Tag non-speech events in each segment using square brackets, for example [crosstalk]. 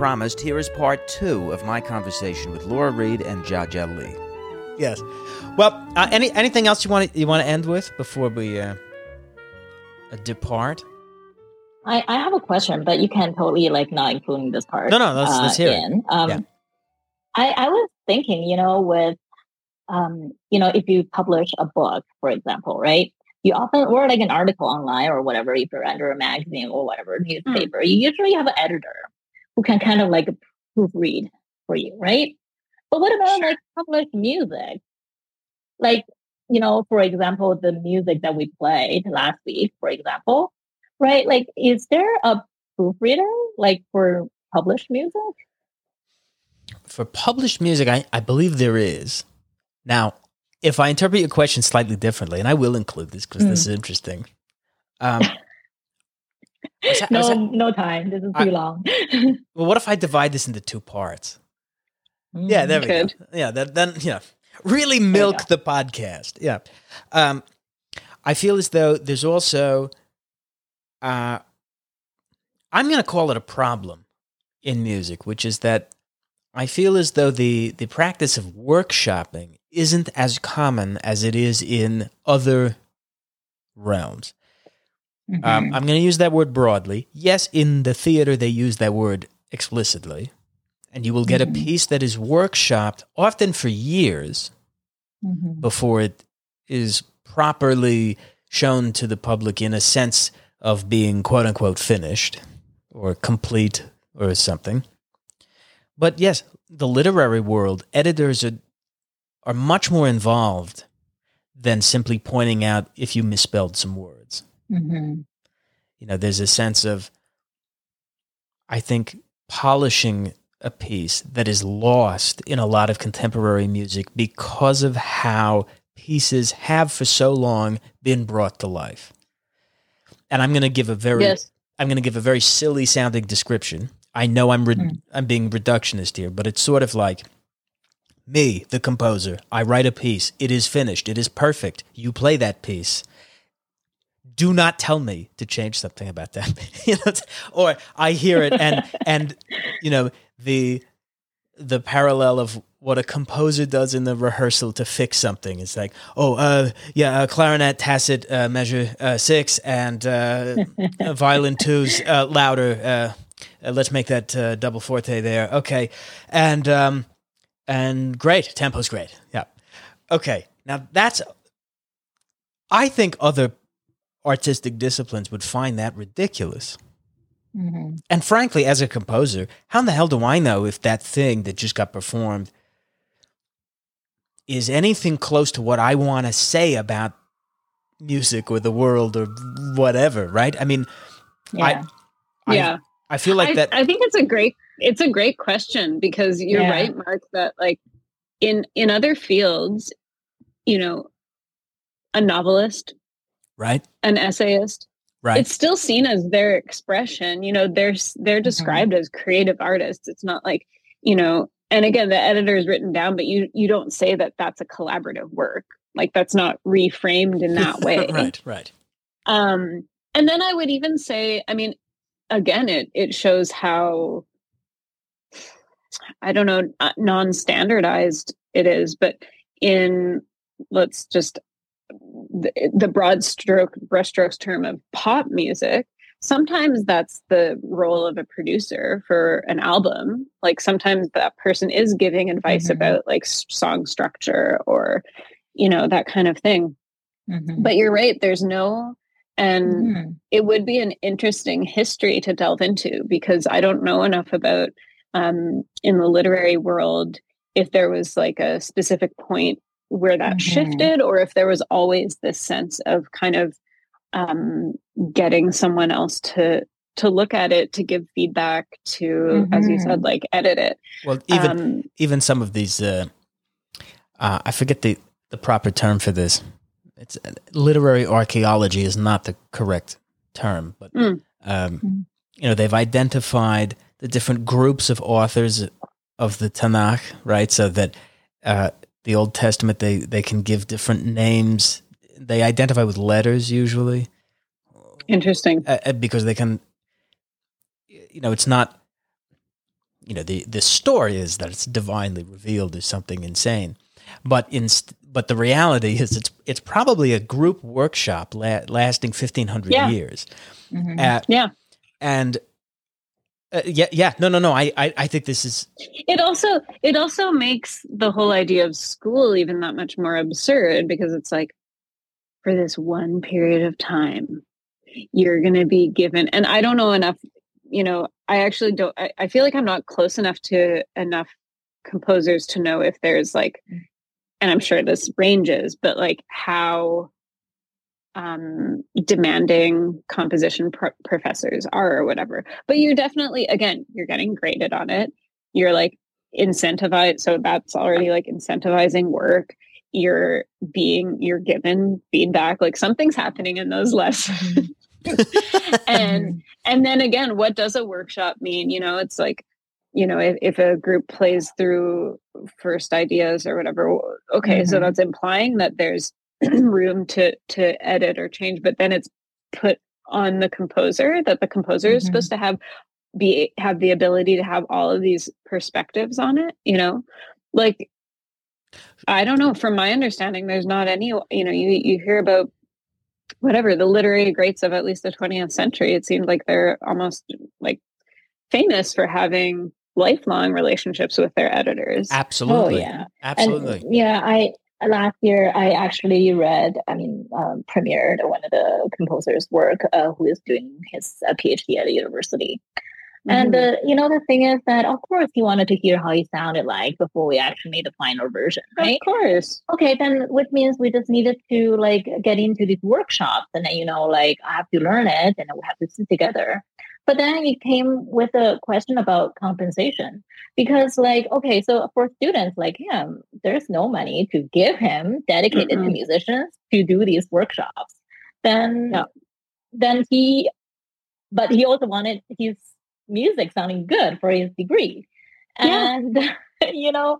as promised, here is part two of my conversation with Laura Reed and Jaja Lee. Yes. Well, uh, any anything else you want to you want to end with before we uh, uh, depart? I, I have a question, but you can totally like not including this part. No, no, let's, let's hear in. it. Um, Yeah. I, I was thinking, you know, with, um, you know, if you publish a book, for example, right? You often, or like an article online or whatever, if you're under a magazine or whatever newspaper, you usually have an editor who can kind of like proofread for you, right? But what about like published music? Like, you know, for example, the music that we played last week, for example, right? Like, is there a proofreader like for published music? For published music, I, I believe there is. Now, if I interpret your question slightly differently, and I will include this because this is interesting. Um, [laughs] was ha- was no, no time. This is I- too long. [laughs] well, what if I divide this into two parts? Yeah, there we Good. go. Yeah, that, then yeah, really milk the podcast. Yeah, um, I feel as though there's also, uh, I'm going to call it a problem in music, which is that I feel as though the the practice of workshopping isn't as common as it is in other realms. Mm-hmm. Um, I'm going to use that word broadly. Yes, in the theater they use that word explicitly, and you will get Mhm. a piece that is workshopped often for years Mhm. before it is properly shown to the public in a sense of being quote unquote finished or complete or something. But yes, the literary world, editors are are much more involved than simply pointing out if you misspelled some words Mhm. you know there's a sense of i think polishing a piece that is lost in a lot of contemporary music because of how pieces have for so long been brought to life and i'm going to give a very Yes. i'm going to give a very silly sounding description i know i'm re- Mm. i'm being reductionist here but it's sort of like me the composer i write a piece it is finished it is perfect you play that piece do not tell me to change something about that [laughs] you know or i hear it and and you know the the parallel of what a composer does in the rehearsal to fix something. Is like oh uh yeah uh, clarinet tacit uh, measure uh, six and uh, violin twos uh, louder let's make that double forte there. Okay. And um and great tempo's great. Yeah. Okay. Now that's i think other artistic disciplines would find that ridiculous. Mhm. And frankly, as a composer, how in the hell do I know if that thing that just got performed is anything close to what I want to say about music or the world or whatever, right? I mean, Yeah. I, yeah. I feel like I, that. I think it's a great it's a great question because you're Yeah. right, Mark, that like in in other fields, you know, a novelist, right, an essayist, right. it's still seen as their expression. You know, they're they're described as creative artists. It's not like, you know, and again, the editor is written down, but you you don't say that that's a collaborative work. Like that's not reframed in that [laughs] way. right, right. Um, and then I would even say, I mean, again, it it shows how I don't know uh, non-standardized it is, but in let's just the, the broad stroke brushstrokes term of pop music. Sometimes that's the role of a producer for an album. Like sometimes that person is giving advice Mhm. about like s- song structure or, you know, that kind of thing Mhm. but you're right there's no and Mhm. it would be an interesting history to delve into because i don't know enough about um, in the literary world if there was like a specific point where that Mhm. shifted or if there was always this sense of kind of um, getting someone else to to look at it to give feedback to as you said like edit it Well, even um, even some of these uh, uh, i forget the, the proper term for this it's uh, literary archaeology is not the correct term but Mm. um, Mm. you know they've identified the different groups of authors of the tanakh right so that uh, the old testament they, they can give different names they identify with letters usually interesting uh, uh, because they can you know it's not you know the the story is that it's divinely revealed as something insane, but in but the reality is it's it's probably a group workshop la- lasting fifteen hundred Yeah. years. Mhm. Uh, Yeah. and uh, yeah, yeah, no, no, no. I, I, I think this is It also it also makes the whole idea of school even that much more absurd because it's like for this one period of time you're going to be given and I don't know enough you know I actually don't I, I feel like I'm not close enough to enough composers to know if there's like and I'm sure this ranges but like how um demanding composition pro- professors are or whatever. But you're definitely again you're getting graded on it. You're like incentivized so that's already like incentivizing work. You're being you're given feedback. Like something's happening in those [laughs] lessons. And [laughs] and then again what does a workshop mean? You know it's like you know if, if a group plays through first ideas or whatever okay so Mhm. that's implying that there's [clears throat] room to to edit or change but then it's put on the composer that the composer is Mhm. supposed to have be have the ability to have all of these perspectives on it you know like i don't know from my understanding there's not any you know you you hear about whatever the literary greats of at least the 20th century it seemed like they're almost like famous for having lifelong relationships with their editors absolutely, Oh, yeah. absolutely. And yeah, I last year I actually read, I mean, um, premiered one of the composer's work uh, who is doing his uh, PhD at a university. And Mhm. uh, you know, the thing is that of course he wanted to hear how he sounded like before we actually made the final version, right? of course okay, then which means we just needed to like get into these workshops and then, you know, like I have to learn it and then we have to sit together. But then it came with a question about compensation because like, okay, so for students like him, there's no money to give him dedicated to Mm-mm. musicians to do these workshops. Then, Yeah. then he, but he also wanted his music sounding good for his degree. Yeah. And, [laughs] you know,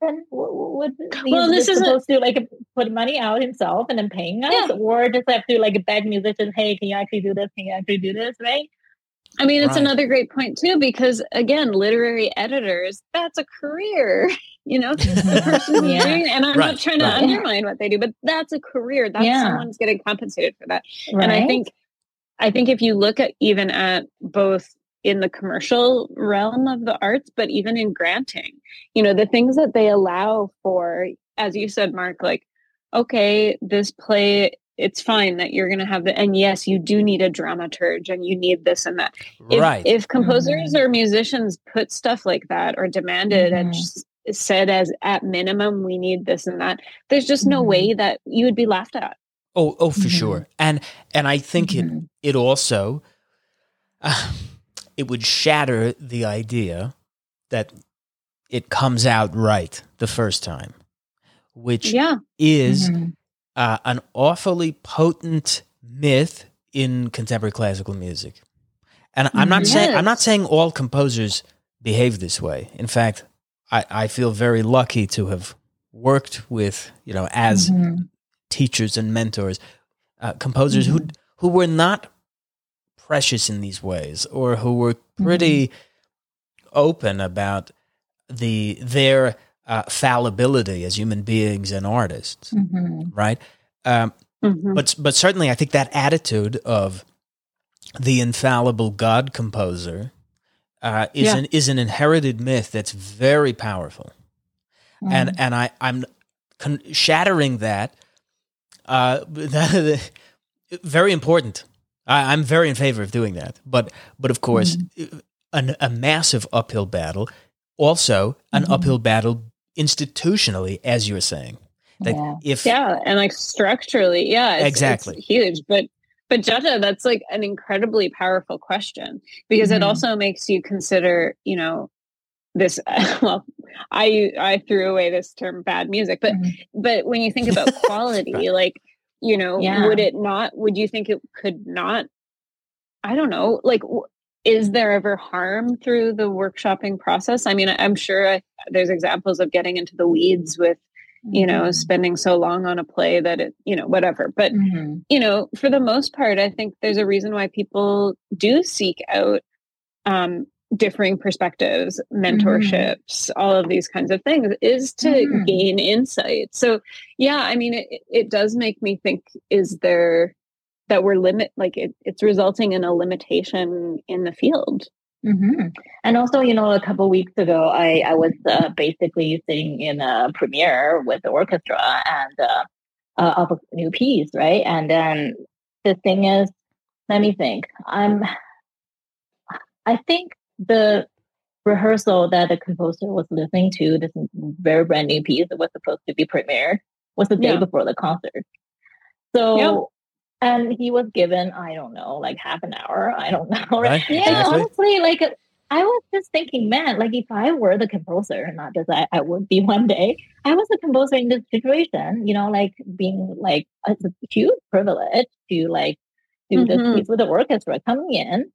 then would he Well, this is supposed to like put money out himself and then paying us, Yeah. or just have to like beg musicians, hey, can you actually do this? Can you actually do this? Right? I mean, it's Right. another great point too, because again, literary editors, that's a career. [laughs] You know, the [laughs] person Yeah. doing, and I'm Right, not trying to right. undermine what they do, but that's a career. That's Yeah. someone's getting compensated for that. Right. And I think, I think if you look at even at both in the commercial realm of the arts, but even in granting, you know, the things that they allow for, as you said, Mark, like, okay, this play, it's fine that you're going to have the, and yes, you do need a dramaturge and you need this and that. If, right. If composers Mm-hmm. or musicians put stuff like that or demanded and Mhm. s- said as at minimum, we need this and that, there's just no Mhm. way that you would be laughed at. oh, oh, for Mhm. sure. And and I think it Mhm. it also uh, [sighs] it would shatter the idea that it comes out right the first time, which Yeah. is Mhm. Uh, an awfully potent myth in contemporary classical music. And I'm not Mhm. saying I'm not saying all composers behave this way. In fact, I, I feel very lucky to have worked with you know as Mhm. teachers and mentors, uh, composers who who were not precious in these ways, or who were pretty open about the their uh, fallibility as human beings and artists, Mhm. right? Um, Mhm. but but certainly, I think that attitude of the infallible God composer uh, is Yeah. an is an inherited myth that's very powerful and Mhm. and I I'm con- shattering that. Uh, [laughs] very important. I, I'm very in favor of doing that, but but of course, an, a massive uphill battle. Also, an Mhm. uphill battle institutionally, as you were saying. That Yeah. if yeah and like structurally yeah it's, Exactly. it's huge but but Jaja, that's like an incredibly powerful question because it Mhm. also makes you consider you know this [laughs] well i i threw away this term bad music but Mhm. but when you think about [laughs] quality Right. like you know Yeah. would it not would you think it could not i don't know like w- is there ever harm through the workshopping process i mean i'm sure I, there's examples of getting into the weeds with you know Mhm. spending so long on a play that it you know whatever but Mhm. you know for the most part i think there's a reason why people do seek out um differing perspectives, mentorships, all of these kinds of things is to Mhm. gain insight. So, yeah, I mean, it, it does make me think is there that we're limit like it, it's resulting in a limitation in the field. hmm And also, you know, a couple weeks ago, I I was uh, basically sitting in a premiere with the orchestra and uh, uh, of a new piece, right? And then the thing is, let me think. I'm, I think the rehearsal that the composer was listening to, this very brand new piece that was supposed to be premiered, was the day Yeah. before the concert. So. Yeah. And he was given, I don't know, like half an hour. I don't know. [laughs] Right, And exactly. honestly, like I was just thinking, man, like if I were the composer, not just I, I would be [laughs] one day, I was a composer in this situation, you know, like being like it's a huge privilege to like do Mhm. this piece with the orchestra coming in.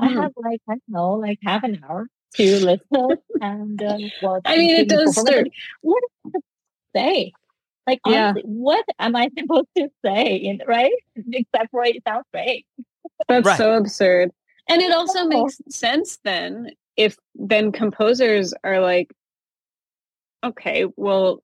I Mhm. have like I don't know, like half an hour to listen [laughs] and uh, well, I mean, it does start. What am I say? Like Yeah. what am I [laughs] supposed to say? In right, except for it sounds great. That's Right. so absurd. And it also Oh. makes sense then if then composers are like, okay, well,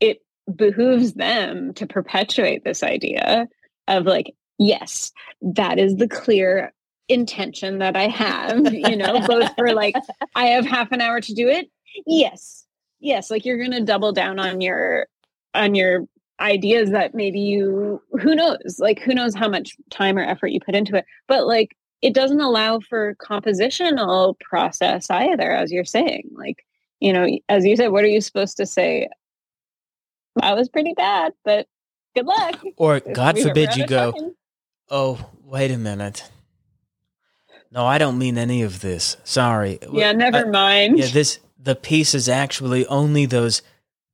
it behooves them to perpetuate this idea of like, yes, that is the clear intention that I have, you know, both for like, I have half an hour to do it. Yes. Yes. Like you're going to double down on your, on your ideas that maybe you who knows like who knows how much time or effort you put into it but like it doesn't allow for compositional process either as you're saying like you know as you said what are you supposed to say that was pretty bad but good luck [laughs] Or God We- forbid you go, time. oh, wait a minute. No, I don't mean any of this. Sorry. yeah never I- mind Yeah, this the piece is actually only those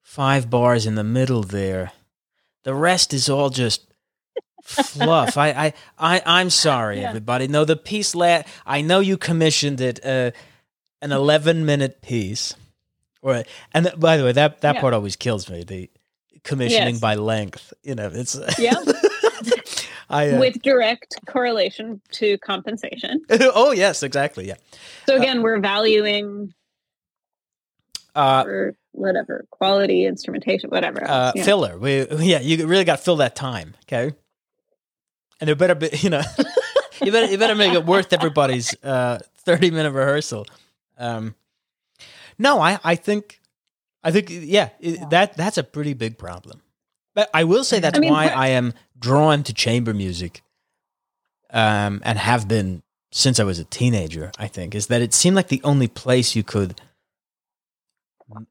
five bars in the middle there. The rest is all just fluff. I, I, I, I'm sorry, Yeah. everybody. No, the piece la I know you commissioned it, uh, an 11 minute piece. Or, and th- by the way, that, that Yeah. part always kills me. The commissioning Yes. by length. You know, it's [laughs] Yeah. I, uh, with direct correlation to compensation [laughs] oh yes, exactly. Yeah. so again we're valuing Uh, or whatever quality instrumentation whatever uh, yeah. filler. We [laughs] yeah, you really got to fill that time, okay? And there better be, [laughs] you know, [laughs] you better you better make it worth everybody's uh, thirty minute rehearsal. Um, no, I I think I think yeah, it, that that's a pretty big problem. But I will say that's I mean, why I am drawn to chamber music, um, and have been since I was a teenager. I think is that it seemed like the only place you could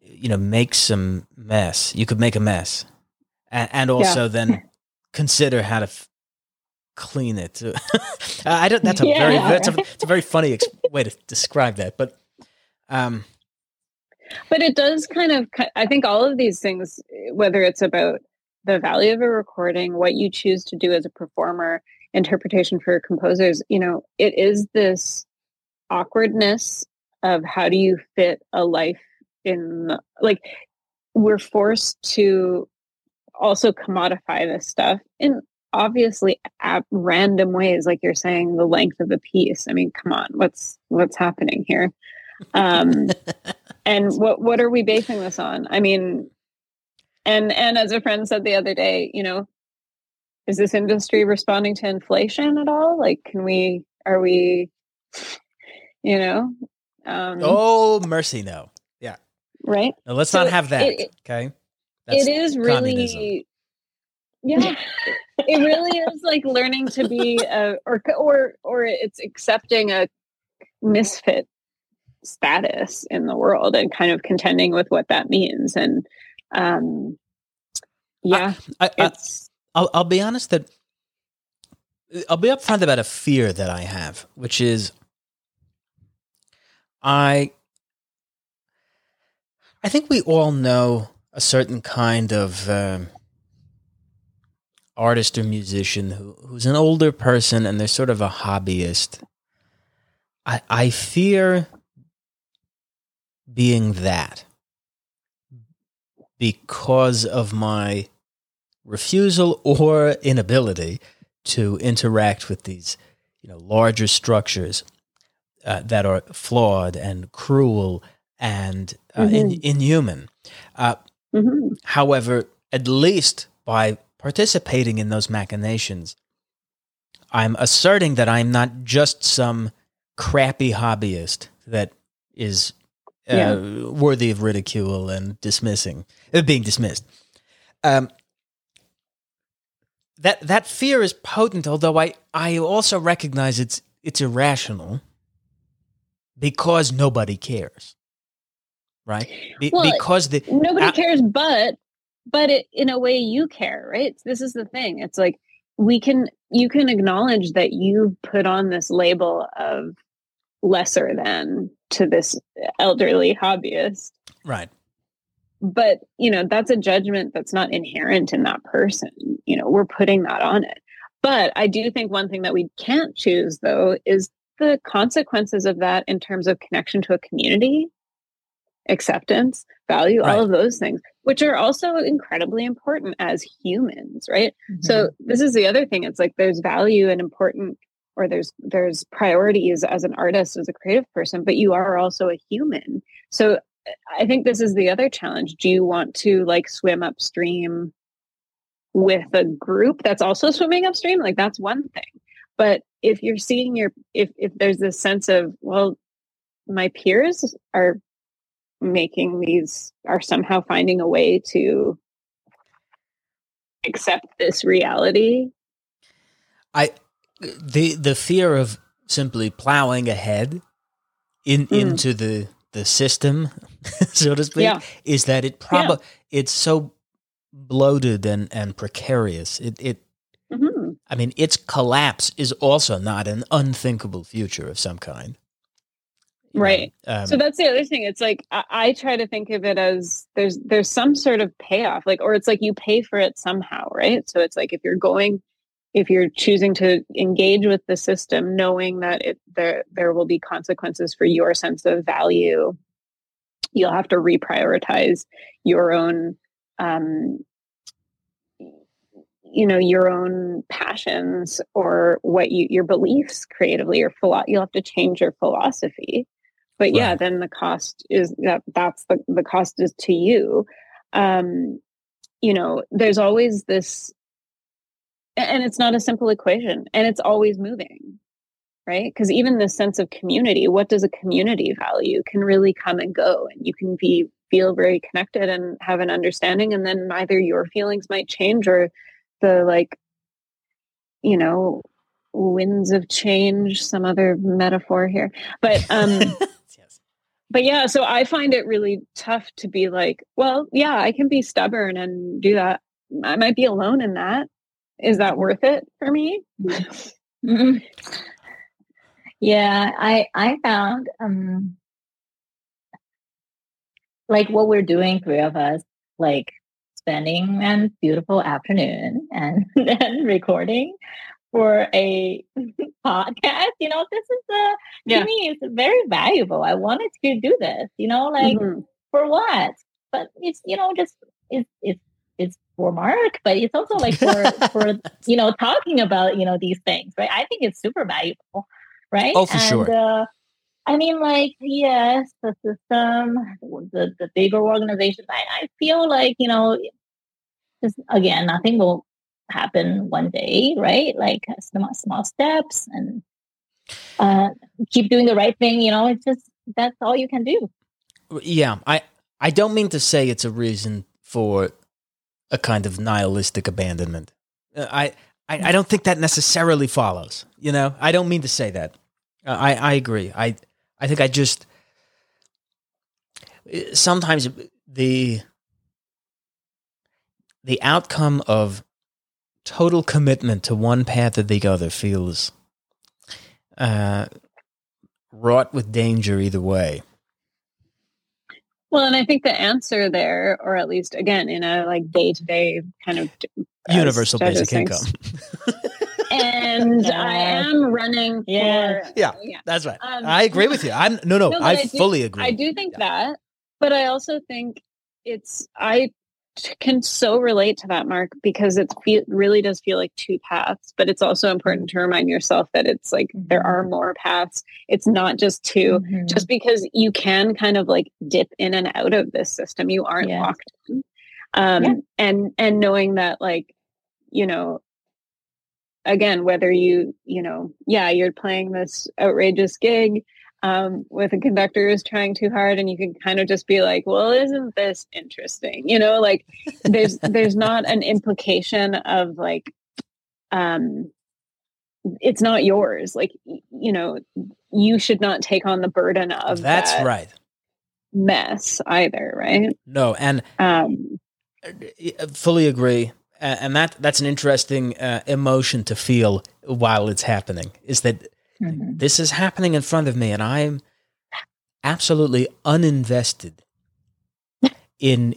you know make some mess. You could make a mess. And, and also then [laughs] consider how to f- clean it. [laughs] I don't that's a very Yeah, that's a, it's a very funny ex- way to describe that but um but it does kind of i think all of these things whether it's about the value of a recording what you choose to do as a performer interpretation for composers you know it is this awkwardness of how do you fit a life in like we're forced to also commodify this stuff in obviously at random ways like you're saying the length of a piece. I mean come on what's what's happening here? Um [laughs] and what what are we basing this on? I mean and and as a friend said the other day you know is this industry responding to inflation at all? Like can we are we you know um oh mercy no right? No, let's So not have that it- okay? It is communism. really yeah. [laughs] It really is like learning to be a or or or it's accepting a misfit status in the world and kind of contending with what that means and um yeah I, I, it's I'll, I'll be honest that I'll be upfront about a fear that I have, which is I I think we all know a certain kind of um, artist or musician who, who's an older person and they're sort of a hobbyist. I I fear being that because of my refusal or inability to interact with these you know larger structures uh, that are flawed and cruel and uh, in, inhuman. Uh, Mhm. However, at least by participating in those machinations, I'm asserting that I'm not just some crappy hobbyist that is uh, Yeah. worthy of ridicule and dismissing, being dismissed. Um, that that fear is potent, although I, I also recognize it's it's irrational because nobody cares, right? Be- Well, because the nobody Uh, cares but but it, in a way you care right? This is the thing. It's like we can you can acknowledge that you've put on this label of lesser than to this elderly hobbyist. Right. but you know that's a judgment that's not inherent in that person. You know we're putting that on it. But i do think one thing that we can't choose though is the consequences of that in terms of connection to a community acceptance value Right. all of those things which are also incredibly important as humans right? Mm-hmm. so this is the other thing it's like there's value and important or there's there's priorities as an artist as a creative person but you are also a human. So i think this is the other challenge. Do you want to like swim upstream with a group that's also swimming upstream? Like that's one thing. But if you're seeing your if if there's this sense of well my peers are making these are somehow finding a way to accept this reality I the the fear of simply plowing ahead in Mm. into the the system, [laughs] so to speak, Yeah. is that it probably it's so bloated and and precarious. It it Mhm. I mean its collapse is also not an unthinkable future of some kind. Right. um, so that's the other thing. It's like I, I try to think of it as there's there's some sort of payoff like or it's like you pay for it somehow right? So it's like if you're going if you're choosing to engage with the system knowing that it there there will be consequences for your sense of value you'll have to reprioritize your own um you know your own passions or what you your beliefs creatively or philo- you'll have to change your philosophy but yeah Right. then the cost is that that's the the cost is to you um you know there's always this and it's not a simple equation and it's always moving right because even the sense of community what does a community value can really come and go and you can be feel very connected and have an understanding and then either your feelings might change or the like you know winds of change some other metaphor here but um. [laughs] but yeah so i find it really tough to be like well yeah i can be stubborn and do that. I might be alone in that. Is that worth it for me? Mhm. yeah i i found um like what we're doing three of us like spending a beautiful afternoon and [laughs] then recording for a [laughs] podcast you know this is uh Yeah. to me it's very valuable i wanted to do this you know like Mhm. for what but it's you know just it's it's it's for mark but it's also like for [laughs] for you know talking about you know these things right i think it's super valuable right Oh, for and, sure. uh, i mean like yes the system the the bigger organizations i, I feel like you know just again nothing will happen one day right like small, small steps and uh keep doing the right thing you know it's just that's all you can do Yeah, I I don't mean to say it's a reason for a kind of nihilistic abandonment. Uh, I, I I don't think that necessarily follows. You know, I don't mean to say that. Uh, I I agree. I I think I just uh, sometimes the the outcome of total commitment to one path or the other feels uh, wrought with danger either way. well and i think the answer there or at least again in a like day-to-day kind of Universal Jaja basic thinks- income. and [laughs] i am running Yes. for Yeah. yeah That's right. Um, I agree with you. I'm no, no. No, I, I do- fully agree. I do think Yeah. that, but I also think it's I t- can so relate to that, Mark, because it fe- really does feel like two paths. But it's also important to remind yourself that it's like there Mhm. are more paths. It's not just 2 Mhm. Just because you can kind of like dip in and out of this system, you aren't Yes. locked in. Um, Yeah. And and knowing that, like, you know, again, whether you you know, yeah, you're playing this outrageous gig um, with a conductor who's trying too hard and you can kind of just be like well isn't this interesting you know like there's [laughs] there's not an implication of like um it's not yours like you know you should not take on the burden of That's that right. mess either right No, and um uh, fully agree. And that that's an interesting uh, emotion to feel while it's happening. Is that Mhm. this is happening in front of me, and I'm absolutely uninvested [laughs] in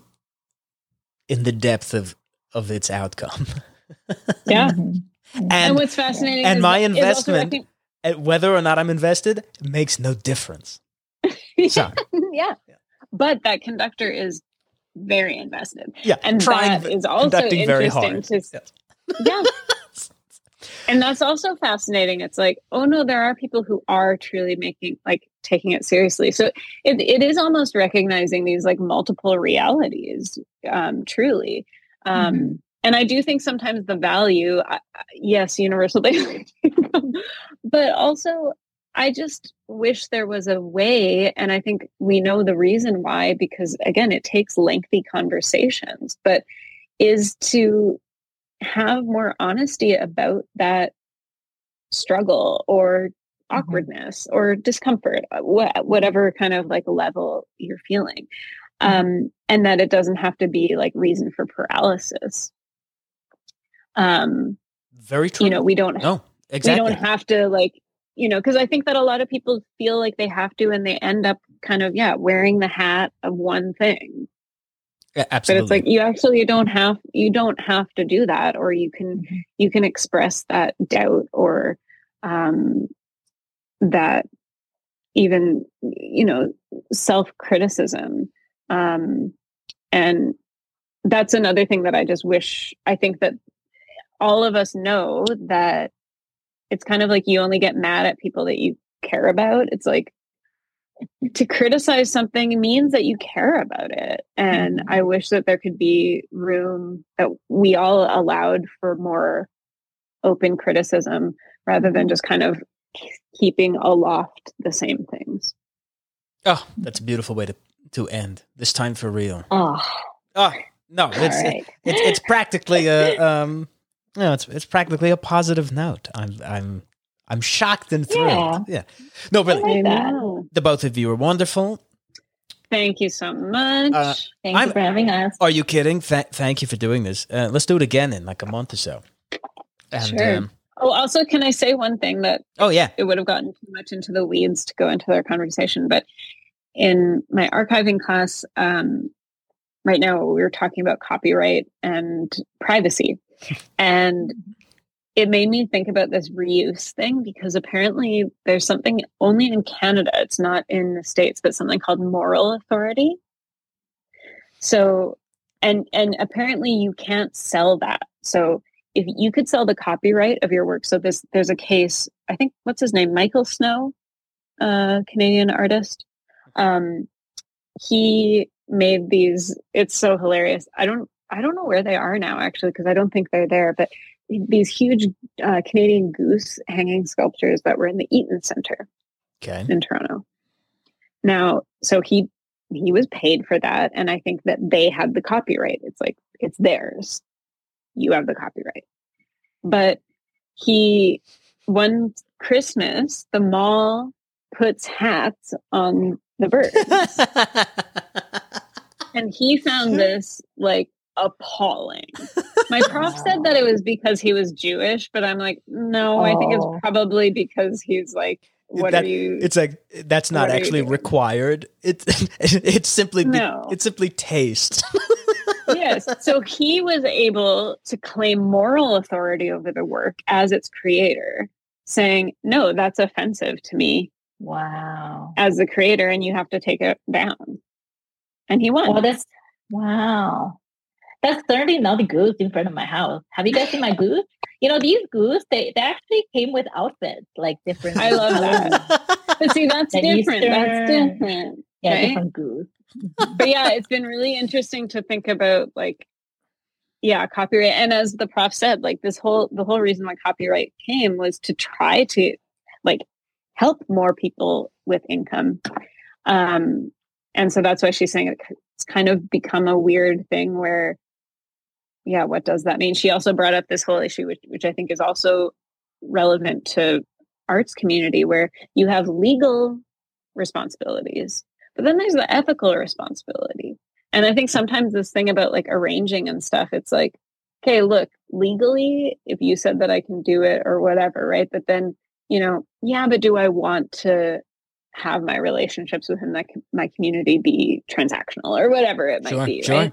in the depth of of its outcome. [laughs] yeah Mhm. and, and what's fascinating and is- my investment- recogn- and whether or not I'm invested makes no difference. So, [laughs] yeah. But that conductor is very invested. yeah, And trying that is also conducting very interesting hard. to Yes. yeah. And that's also fascinating. It's like, oh no, there are people who are truly making like taking it seriously. So it, it is almost recognizing these like multiple realities, um, truly. Um, Mhm. And I do think sometimes the value, yes, universal basic income, [laughs] but also I just wish there was a way, and I think we know the reason why, because again, it takes lengthy conversations, but is to have more honesty about that struggle or Mhm. awkwardness or discomfort, uh, whatever kind of like level you're feeling. Um, and that it doesn't have to be like reason for paralysis. Um, Very true. you know, we don't no, exactly. we don't have to like you know because i think that a lot of people feel like they have to and they end up kind of yeah wearing the hat of one thing Yeah, but it's like you actually don't have you don't have to do that or you can Mhm. you can express that doubt or um that even you know self criticism um and that's another thing that i just wish i think that all of us know that it's kind of like you only get mad at people that you care about. It's like to criticize something means that you care about it and i mm-hmm. wish that there could be room that we all allowed for more open criticism rather than just kind of keeping aloft the same things oh, that's a beautiful way to to end this time for real. Oh, Oh no, it's right. it's it's practically a um no, it's it's practically a positive note. I'm I'm I'm shocked and thrilled. Yeah. No, really. like The both of you are wonderful. thank you so much Uh, Thank I'm- you for having us. Are you kidding? Th- thank you for doing this. Uh, let's do it again in like a month or so. And Sure. um, oh also can i say one thing that oh yeah. it would have gotten too much into the weeds to go into their conversation. But in my archiving class, um, right now we were talking about copyright and privacy. and it made me think about this reuse thing because apparently there's something only in Canada, it's not in the States, but something called moral authority. So and and apparently you can't sell that. So if you could sell the copyright of your work, so this there's a case, I think what's his name, Michael Snow, uh, Canadian artist. Um, he made these. It's so hilarious. I don't I don't know where they are now actually because I don't think they're there. But these huge uh, Canadian goose hanging sculptures that were in the Eaton Center Okay. in Toronto. Now, so he he was paid for that, and I think that they had the copyright. It's like it's theirs. You have the copyright. But he one Christmas, the mall puts hats on the birds. [laughs] and he found this like appalling. [laughs] My prof said that it was because he was Jewish, but I'm like, no, I think Oh. it's probably because he's like, what That- are you? it's like that's not What are you actually required. It's [laughs] it's simply No. it's simply taste. [laughs] yes. So he was able to claim moral authority over the work as its creator, saying, no, that's offensive to me Wow. as the creator, and you have to take it down. And he won. Well, this, wow. That's certainly not the goose in front of my house. Have you guys seen my goose? You know, these goose, they, they actually came with outfits, like different. I love that. but [laughs] see, that's different. That's different. Yeah, right? different goose. [laughs] but yeah, it's been really interesting to think about like yeah, copyright. And as the prof said, like this whole the whole reason why copyright came was to try to like help more people with income. Um and so that's why she's saying it's kind of become a weird thing where yeah, what does that mean? She also brought up this whole issue which which I think is also relevant to arts community where you have legal responsibilities but then there's the ethical responsibility. And I think sometimes this thing about like arranging and stuff, it's like, okay, look, legally, if you said that I can do it or whatever, right? But then, you know, yeah, but do I want to have my relationships within my, my community be transactional or whatever it might Sure, be, sure. right?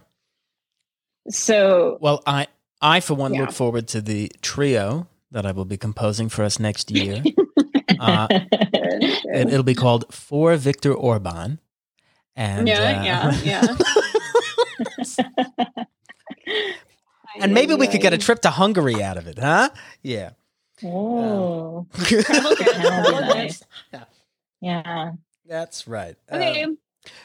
So, Well, I, I for one Yeah. look forward to the trio that I will be composing for us next year. [laughs] uh, it, it'll be called For Viktor Orbán. And yeah, uh, yeah, [laughs] yeah. [laughs] and maybe we could get a trip to Hungary out of it, huh? Yeah. oh, Okay. nice. yeah. That's right. Okay. Um,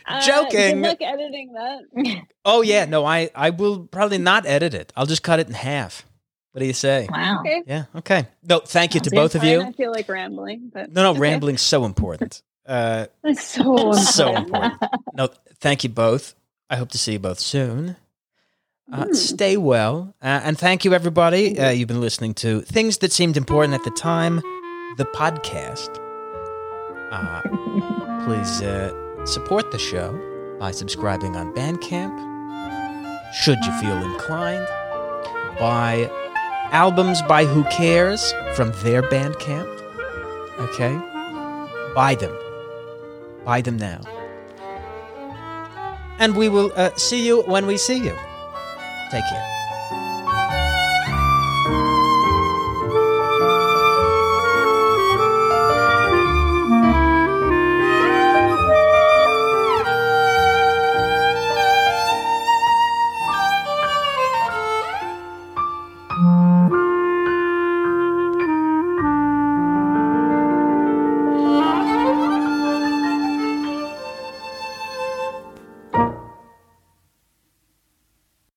Uh, joking. Good luck editing that. [laughs] oh yeah, no, I I will probably not edit it. I'll just cut it in half. What do you say? Wow. Okay. Yeah. Okay. No, thank you to Sounds both of you. I feel like rambling, but No, no, okay. rambling's so important. Uh, [laughs] That's so so important. important. No, thank you both. I hope to see you both soon. Uh, Mm. Stay well. Uh, and thank you, everybody. Uh, you've been listening to Things That Seemed Important at the Time, the podcast. Uh, [laughs] please uh, support the show by subscribing on Bandcamp, should you feel inclined. Buy albums by Who Cares from their Bandcamp. Okay? Buy them. Buy them now. And we will uh, see you when we see you. Take care.